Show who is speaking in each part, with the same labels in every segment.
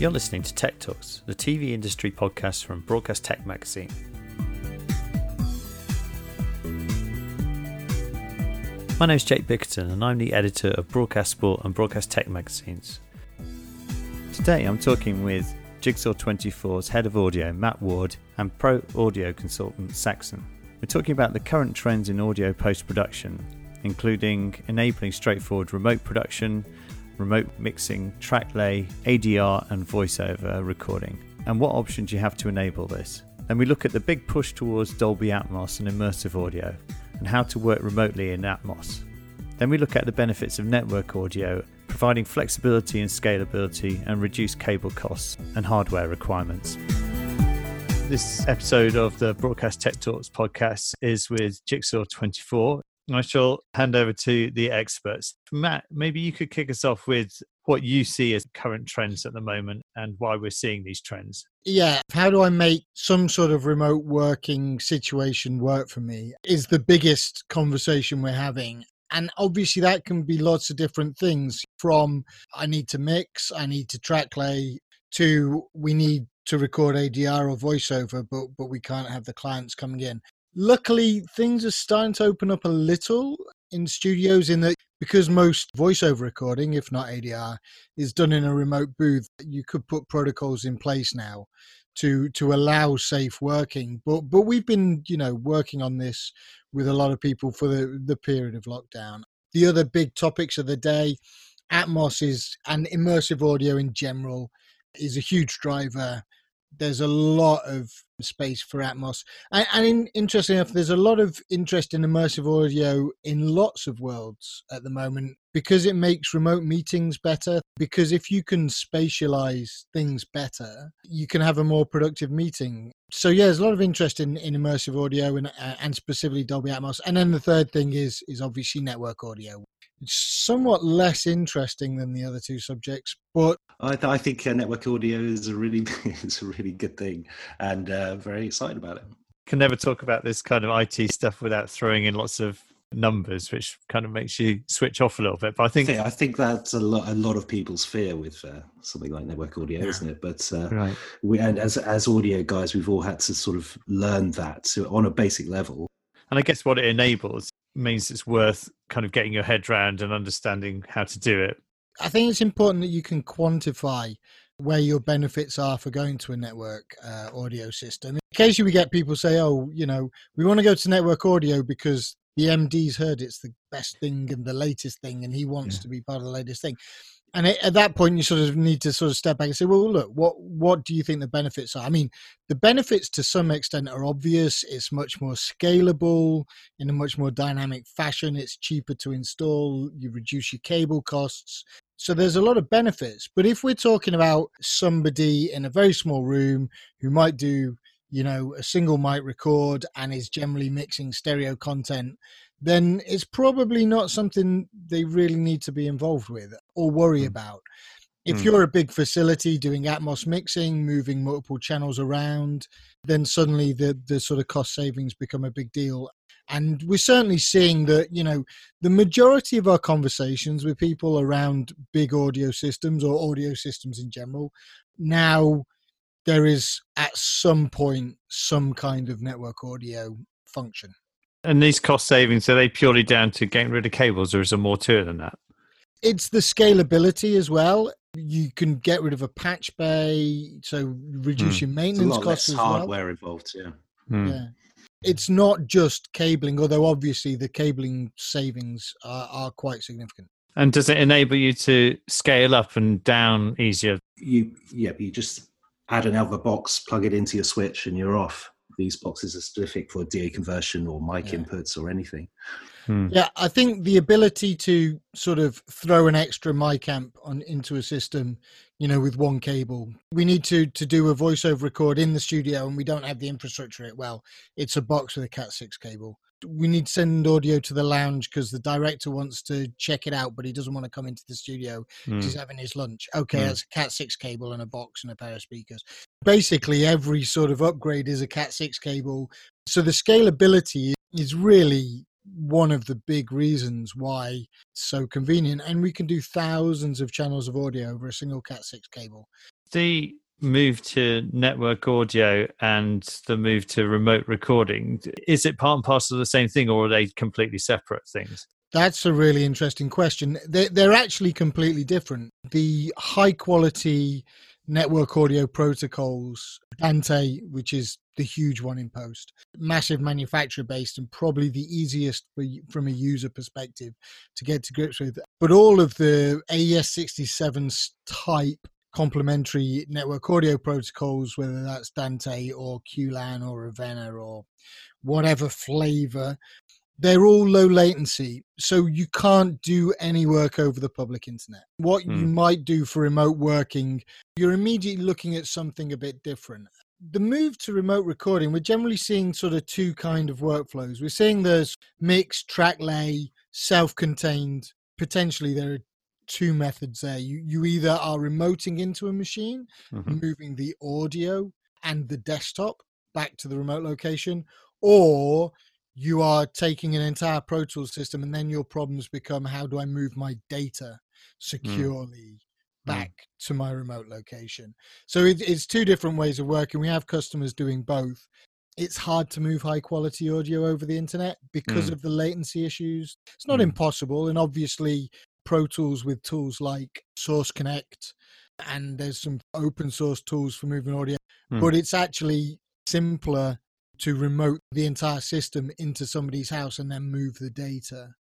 Speaker 1: You're listening to Tech Talks, the TV industry podcast from Broadcast Tech Magazine. My name is Jake Bickerton, and I'm the editor of Broadcast Sport and Broadcast Tech magazines. Today I'm talking with Jigsaw 24's head of audio, Matt Ward, and pro audio consultant, Saxon. We're talking about the current trends in audio post production, including enabling straightforward remote production, remote mixing, track lay, ADR, and voiceover recording, and what options you have to enable this. Then we look at the big push towards Dolby Atmos and immersive audio, and how to work remotely in Atmos. Then we look at the benefits of network audio, providing flexibility and scalability and reduced cable costs and hardware requirements. This episode of the Broadcast Tech Talks podcast is with Jigsaw 24. I shall hand over to the experts. Matt, maybe you could kick us off with what you see as current trends at the moment and why we're seeing these trends.
Speaker 2: Yeah, how do I make some sort of remote working situation work for me is the biggest conversation we're having. And obviously, that can be lots of different things from I need to mix, I need to track lay, to we need to record ADR or voiceover, but, but we can't have the clients coming in. Luckily, things are starting to open up a little in studios in that because most voiceover recording, if not ADR, is done in a remote booth, you could put protocols in place now to to allow safe working. But but we've been, you know, working on this with a lot of people for the, the period of lockdown. The other big topics of the day, Atmos is and immersive audio in general is a huge driver there's a lot of space for Atmos. And, and in, interesting enough, there's a lot of interest in immersive audio in lots of worlds at the moment because it makes remote meetings better. Because if you can spatialize things better, you can have a more productive meeting. So yeah, there's a lot of interest in, in immersive audio and, uh, and specifically Dolby Atmos. And then the third thing is is obviously network audio. It's somewhat less interesting than the other two subjects, but
Speaker 3: I, th- I think uh, network audio is a really is a really good thing, and uh, very excited about it.
Speaker 1: Can never talk about this kind of IT stuff without throwing in lots of numbers, which kind of makes you switch off a little bit. But I think
Speaker 3: I think that's a lot a lot of people's fear with uh, something like network audio, yeah. isn't it? But uh, right. we and as as audio guys, we've all had to sort of learn that so on a basic level.
Speaker 1: And I guess what it enables means it's worth kind of getting your head around and understanding how to do it.
Speaker 2: I think it's important that you can quantify where your benefits are for going to a network uh, audio system. In Occasionally, we get people say, "Oh, you know, we want to go to network audio because the MD's heard it's the best thing and the latest thing, and he wants yeah. to be part of the latest thing." and at that point you sort of need to sort of step back and say well look what what do you think the benefits are i mean the benefits to some extent are obvious it's much more scalable in a much more dynamic fashion it's cheaper to install you reduce your cable costs so there's a lot of benefits but if we're talking about somebody in a very small room who might do you know a single mic record and is generally mixing stereo content then it's probably not something they really need to be involved with or worry mm. about. If mm. you're a big facility doing Atmos mixing, moving multiple channels around, then suddenly the, the sort of cost savings become a big deal. And we're certainly seeing that, you know, the majority of our conversations with people around big audio systems or audio systems in general, now there is at some point some kind of network audio function.
Speaker 1: And these cost savings, are they purely down to getting rid of cables or is there more to it than that?
Speaker 2: It's the scalability as well. You can get rid of a patch bay, so reduce mm. your maintenance costs as
Speaker 3: hardware
Speaker 2: well.
Speaker 3: involved, yeah.
Speaker 2: Mm. Yeah. It's not just cabling, although obviously the cabling savings are, are quite significant.
Speaker 1: And does it enable you to scale up and down easier?
Speaker 3: You yeah, you just add another box, plug it into your switch, and you're off these boxes are specific for DA conversion or mic yeah. inputs or anything.
Speaker 2: Hmm. Yeah, I think the ability to sort of throw an extra mic amp on into a system, you know, with one cable. We need to to do a voiceover record in the studio, and we don't have the infrastructure. It well, it's a box with a Cat six cable we need to send audio to the lounge because the director wants to check it out, but he doesn't want to come into the studio mm. he's having his lunch. Okay, mm. that's a Cat 6 cable and a box and a pair of speakers. Basically, every sort of upgrade is a Cat 6 cable. So the scalability is really one of the big reasons why it's so convenient. And we can do thousands of channels of audio over a single Cat 6 cable.
Speaker 1: The move to network audio and the move to remote recording, is it part and parcel of the same thing or are they completely separate things?
Speaker 2: That's a really interesting question. They're, they're actually completely different. The high quality network audio protocols, Dante, which is the huge one in post, massive manufacturer based and probably the easiest for, from a user perspective to get to grips with. But all of the AES 67 type complementary network audio protocols, whether that's Dante or QLAN or Ravenna or whatever flavor, they're all low latency. So you can't do any work over the public internet. What mm. you hmm. might do for remote working, you're immediately looking at something a bit different. The move to remote recording, we're generally seeing sort of two kind of workflows. We're seeing there's mixed, track lay, self-contained. Potentially there are two methods there. You you either are remoting into a machine, mm-hmm. moving the audio and the desktop back to the remote location, or you are taking an entire Pro Tools system, and then your problems become how do I move my data mm. securely mm. Back mm. to my remote location? So it, it's two different ways of working. We have customers doing both. It's hard to move high quality audio over the internet because mm. of the latency issues. It's not mm. impossible, and obviously, Pro Tools with tools like Source Connect, and there's some open source tools for moving audio, mm. but it's actually simpler to remote the entire system into somebody's house and then move the data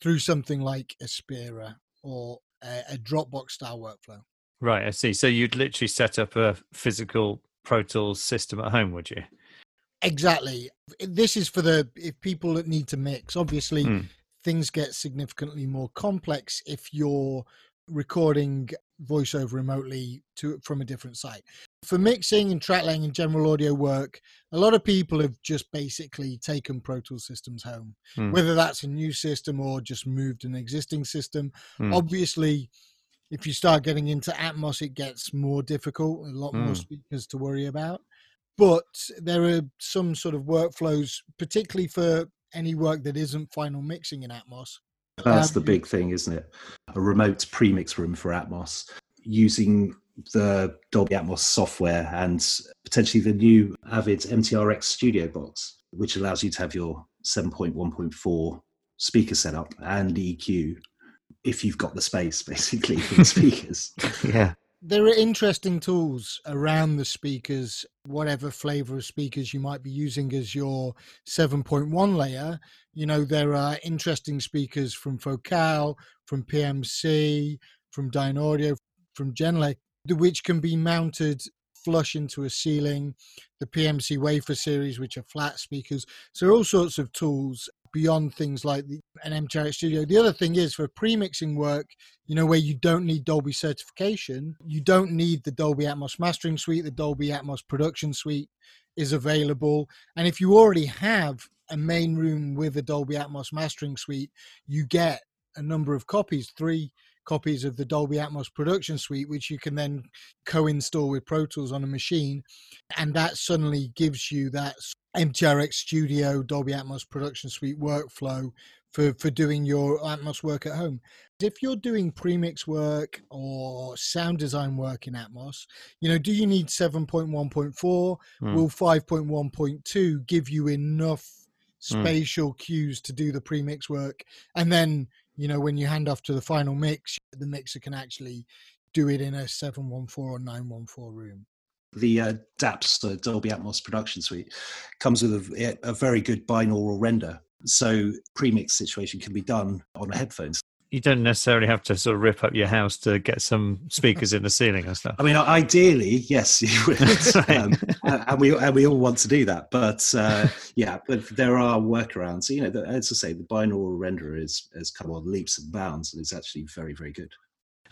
Speaker 2: through something like Aspera or a, a Dropbox style workflow.
Speaker 1: Right, I see. So you'd literally set up a physical Pro Tools system at home, would you?
Speaker 2: Exactly. This is for the if people that need to mix. Obviously, mm. things get significantly more complex if you're recording voiceover remotely to from a different site. For mixing and track laying and general audio work, a lot of people have just basically taken Pro Tools systems home, mm. whether that's a new system or just moved an existing system. Mm. Obviously, if you start getting into Atmos, it gets more difficult, a lot mm. more hmm. speakers to worry about. But there are some sort of workflows, particularly for any work that isn't final mixing in Atmos,
Speaker 3: that's the um, big thing, isn't it? A remote premix room for Atmos using the Dolby Atmos software and potentially the new Avid MTRX Studio Box, which allows you to have your 7.1.4 speaker setup and EQ if you've got the space, basically, for the speakers.
Speaker 1: yeah
Speaker 2: there are interesting tools around the speakers, whatever flavor of speakers you might be using as your 7.1 layer. You know, there are interesting speakers from Focal, from PMC, from Dynaudio, from Genelec, which can be mounted flush into a ceiling, the PMC wafer series, which are flat speakers. So, all sorts of tools beyond things like the, an MTRX Studio. The other thing is for pre-mixing work, you know, where you don't need Dolby certification, you don't need the Dolby Atmos mastering suite. The Dolby Atmos production suite is available, and if you already have a main room with a Dolby Atmos mastering suite, you get a number of copies, three copies of the Dolby Atmos production suite, which you can then co install with Pro Tools on a machine. And that suddenly gives you that MTRX Studio Dolby Atmos production suite workflow for, for doing your Atmos work at home. If you're doing premix work or sound design work in Atmos, you know, do you need 7.1.4? Mm. Will 5.1.2 give you enough. Spatial mm. cues to do the premix work? And then you know when you hand off to the final mix the mixer can actually do it in a 714 or 914 room
Speaker 3: the uh, DAPS, the Dolby Atmos production suite, comes with a, a very good binaural render. So premix situation can be done on headphones
Speaker 1: you don't necessarily have to sort of rip up your house to get some speakers in the ceiling and stuff.
Speaker 3: I mean, ideally, yes, you would, um, and we and we all want to do that. But uh, yeah, but there are workarounds. You know, the, as I say, the binaural renderer is has come on leaps and bounds, and it's actually very very good.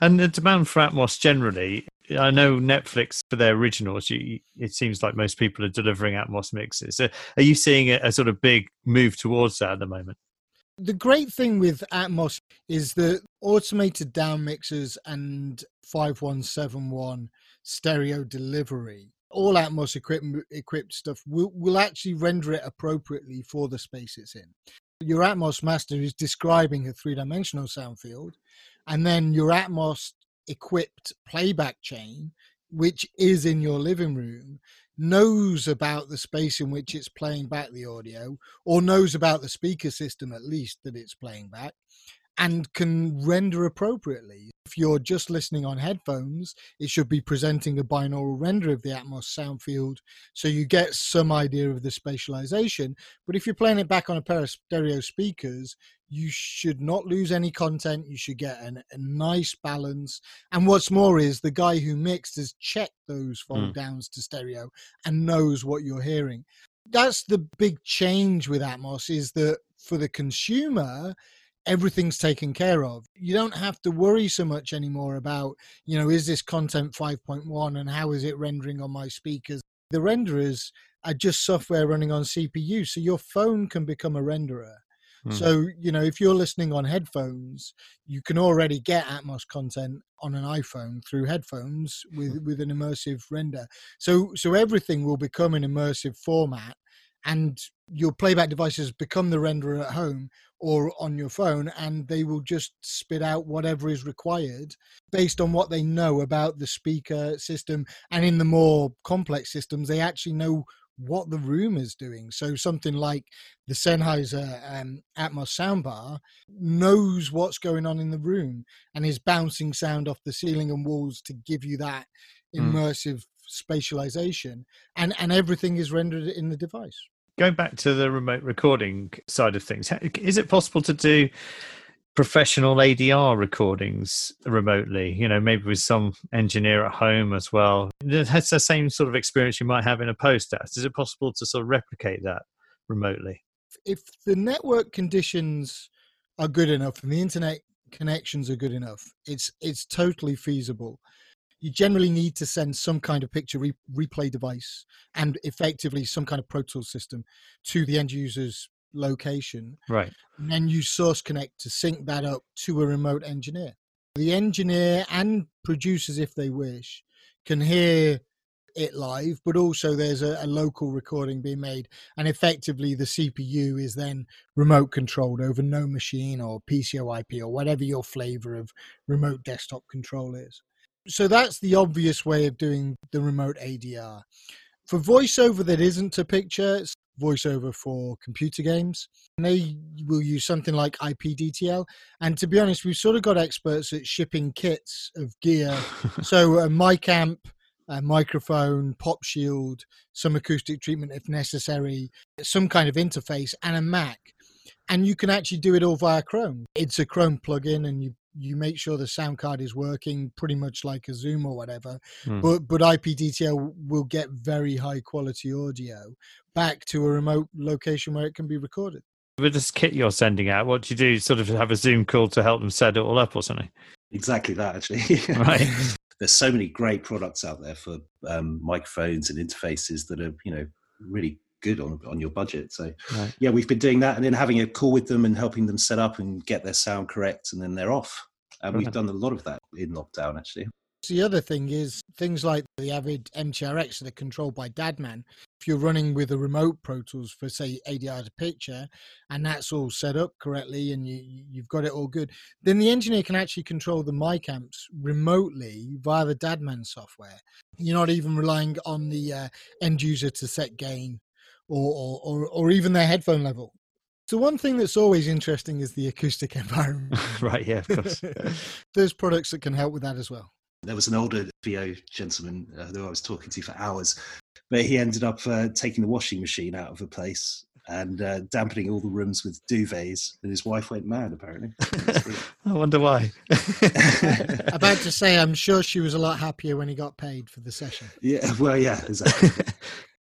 Speaker 1: And the demand for Atmos generally, I know Netflix for their originals. You, it seems like most people are delivering Atmos mixes. So are you seeing a, a sort of big move towards that at the moment?
Speaker 2: The great thing with Atmos is the automated down mixers and 5171 stereo delivery. All Atmos equipped, equipped stuff will, will actually render it appropriately for the space it's in. Your Atmos master is describing a three dimensional sound field, and then your Atmos equipped playback chain which is in your living room, knows about the space in which it's playing back the audio, or knows about the speaker system at least that it's playing back, and can render appropriately. If you're just listening on headphones, it should be presenting a binaural render of the Atmos sound field so you get some idea of the spatialization. But if you're playing it back on a pair of stereo speakers, you should not lose any content. You should get an, a nice balance. And what's more is the guy who mixed has checked those fold downs mm. to stereo and knows what you're hearing. That's the big change with Atmos is that for the consumer, everything's taken care of. You don't have to worry so much anymore about, you know, is this content 5.1 and how is it rendering on my speakers? The renderers are just software running on CPU. So your phone can become a renderer. Hmm. So, you know, if you're listening on headphones, you can already get Atmos content on an iPhone through headphones with, with an immersive render. So so everything will become an immersive format and your playback devices become the renderer at home or on your phone and they will just spit out whatever is required based on what they know about the speaker system and in the more complex systems they actually know what the room is doing so something like the Sennheiser um, Atmos soundbar knows what's going on in the room and is bouncing sound off the ceiling and walls to give you that hmm. immersive mm. Spatialization and and everything is rendered in the device
Speaker 1: going back to the remote recording side of things, is it possible to do professional ADR recordings remotely? You know, maybe with some engineer at home as well. It has the same sort of experience you might have in a post Is it possible to sort of replicate that remotely?
Speaker 2: If the network conditions are good enough and the internet connections are good enough, it's it's totally feasible you generally need to send some kind of picture re- replay device and effectively some kind of Pro Tools system to the end user's location.
Speaker 1: Right.
Speaker 2: And then use Source Connect to sync that up to a remote engineer. The engineer and producers, if they wish, can hear it live, but also there's a, a, local recording being made, and effectively the CPU is then remote controlled over NoMachine or PCOIP or whatever your flavor of remote desktop control is. So that's the obvious way of doing the remote ADR. For voiceover that isn't a picture, it's voiceover for computer games. And they will use something like IPDTL. And to be honest, we've sort of got experts at shipping kits of gear. so a mic amp, a microphone, pop shield, some acoustic treatment if necessary, some kind of interface, and a Mac. And you can actually do it all via Chrome. It's a Chrome plugin, and you you make sure the sound card is working pretty much like a zoom or whatever mm. but but ipdtl will get very high quality audio back to a remote location where it can be recorded.
Speaker 1: With this kit you're sending out what do you do? Sort of have a zoom call to help them set it all up or something?
Speaker 3: Exactly that actually. Right. There's so many great products out there for um, microphones and interfaces that are you know really good on on your budget. So right. yeah, we've been doing that and then having a call with them and helping them set up and get their sound correct, and then they're off. And we've done a lot of that in lockdown actually.
Speaker 2: The other thing is things like the Avid MTRX that are controlled by Dadman. If you're running with a remote Pro Tools for say ADR to picture, and that's all set up correctly, and you you've got it all good, then the engineer can actually control the mic amps remotely via the Dadman software. You're not even relying on the uh, end user to set gain or, or, or, even their headphone level. So one thing that's always interesting is the acoustic environment.
Speaker 1: right, yeah, of course.
Speaker 2: There's products that can help with that as well.
Speaker 3: There was an older VO gentleman uh, who I was talking to for hours, but he ended up uh, taking the washing machine out of a place and uh, dampening all the rooms with duvets, and his wife went mad. Apparently,
Speaker 1: I wonder why.
Speaker 2: About to say, I'm sure she was a lot happier when he got paid for the session.
Speaker 3: Yeah, well, yeah, exactly.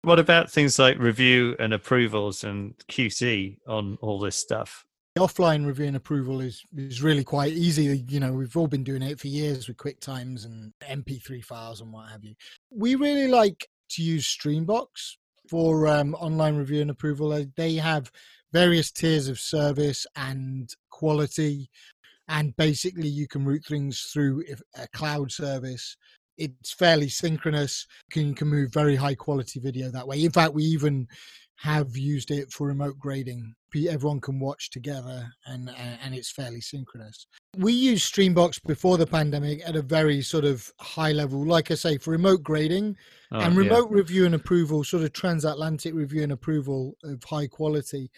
Speaker 1: What about things like review and approvals and QC on all this stuff?
Speaker 2: The Offline review and approval is is really quite easy. You know, we've all been doing it for years with QuickTimes and MP3 files and what have you. We really like to use Streambox for um, online review and approval. They have various tiers of service and quality, and basically you can route things through a cloud service it's fairly synchronous. You can, can move very high quality video that way. In fact, we even have used it for remote grading. Everyone can watch together, and and it's fairly synchronous. We used Streambox before the pandemic at a very sort of high level, like I say, for remote grading oh, and remote yeah. review and approval, sort of transatlantic review and approval of high quality.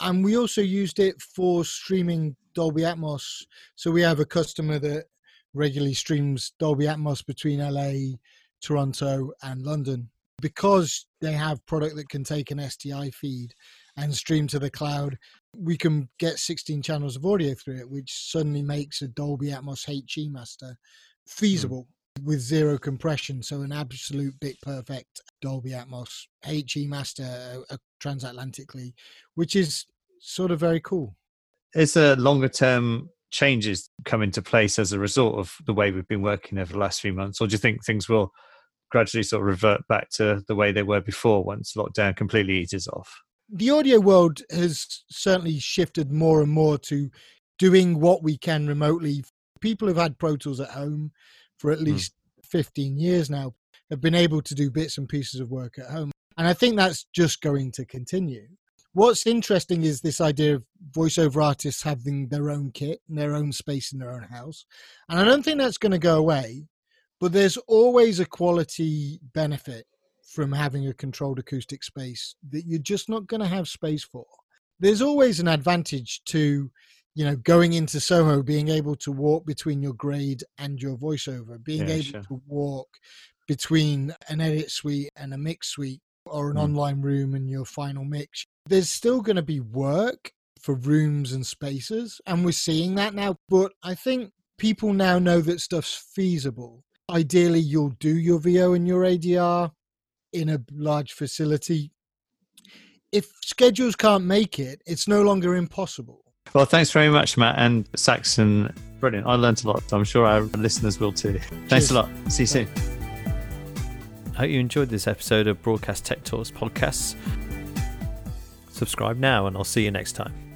Speaker 2: And we also used it for streaming Dolby Atmos. So we have a customer that regularly streams Dolby Atmos between LA, Toronto, and London because they have product that can take an SDI feed and stream to the cloud, we can get 16 channels of audio through it, which suddenly makes a Dolby Atmos HE master feasible mm. with zero compression. So an absolute bit perfect Dolby Atmos HE master uh, uh, transatlantically, which is sort of very cool.
Speaker 1: It's a longer term changes come into place as a result of the way we've been working over the last few months, or do you think things will gradually sort of revert back to the way they were before once lockdown completely eases off?
Speaker 2: The audio world has certainly shifted more and more to doing what we can remotely. People have had Pro Tools at home for at hmm. least mm. 15 years now, have been able to do bits and pieces of work at home. And I think that's just going to continue. What's interesting is this idea of voiceover artists having their own kit and their own space in their own house. And I don't think that's going to go away. But there's always a quality benefit from having a controlled acoustic space that you're just not going to have space for. There's always an advantage to, you know, going into Soho, being able to walk between your grade and your voiceover, being yeah, able sure. to walk between an edit suite and a mix suite or an mm. online room and your final mix. There's still going to be work for rooms and spaces, and we're seeing that now. But I think people now know that stuff's feasible ideally you'll do your VO and your ADR in a large facility. If schedules can't make it, it's no longer impossible.
Speaker 1: Well, thanks very much, Matt and Saxon. Brilliant. I learned a lot. I'm sure our listeners will too. Thanks Cheers. a lot. See you soon. I hope you enjoyed this episode of Broadcast Tech Talks podcasts. Subscribe now, and I'll see you next time.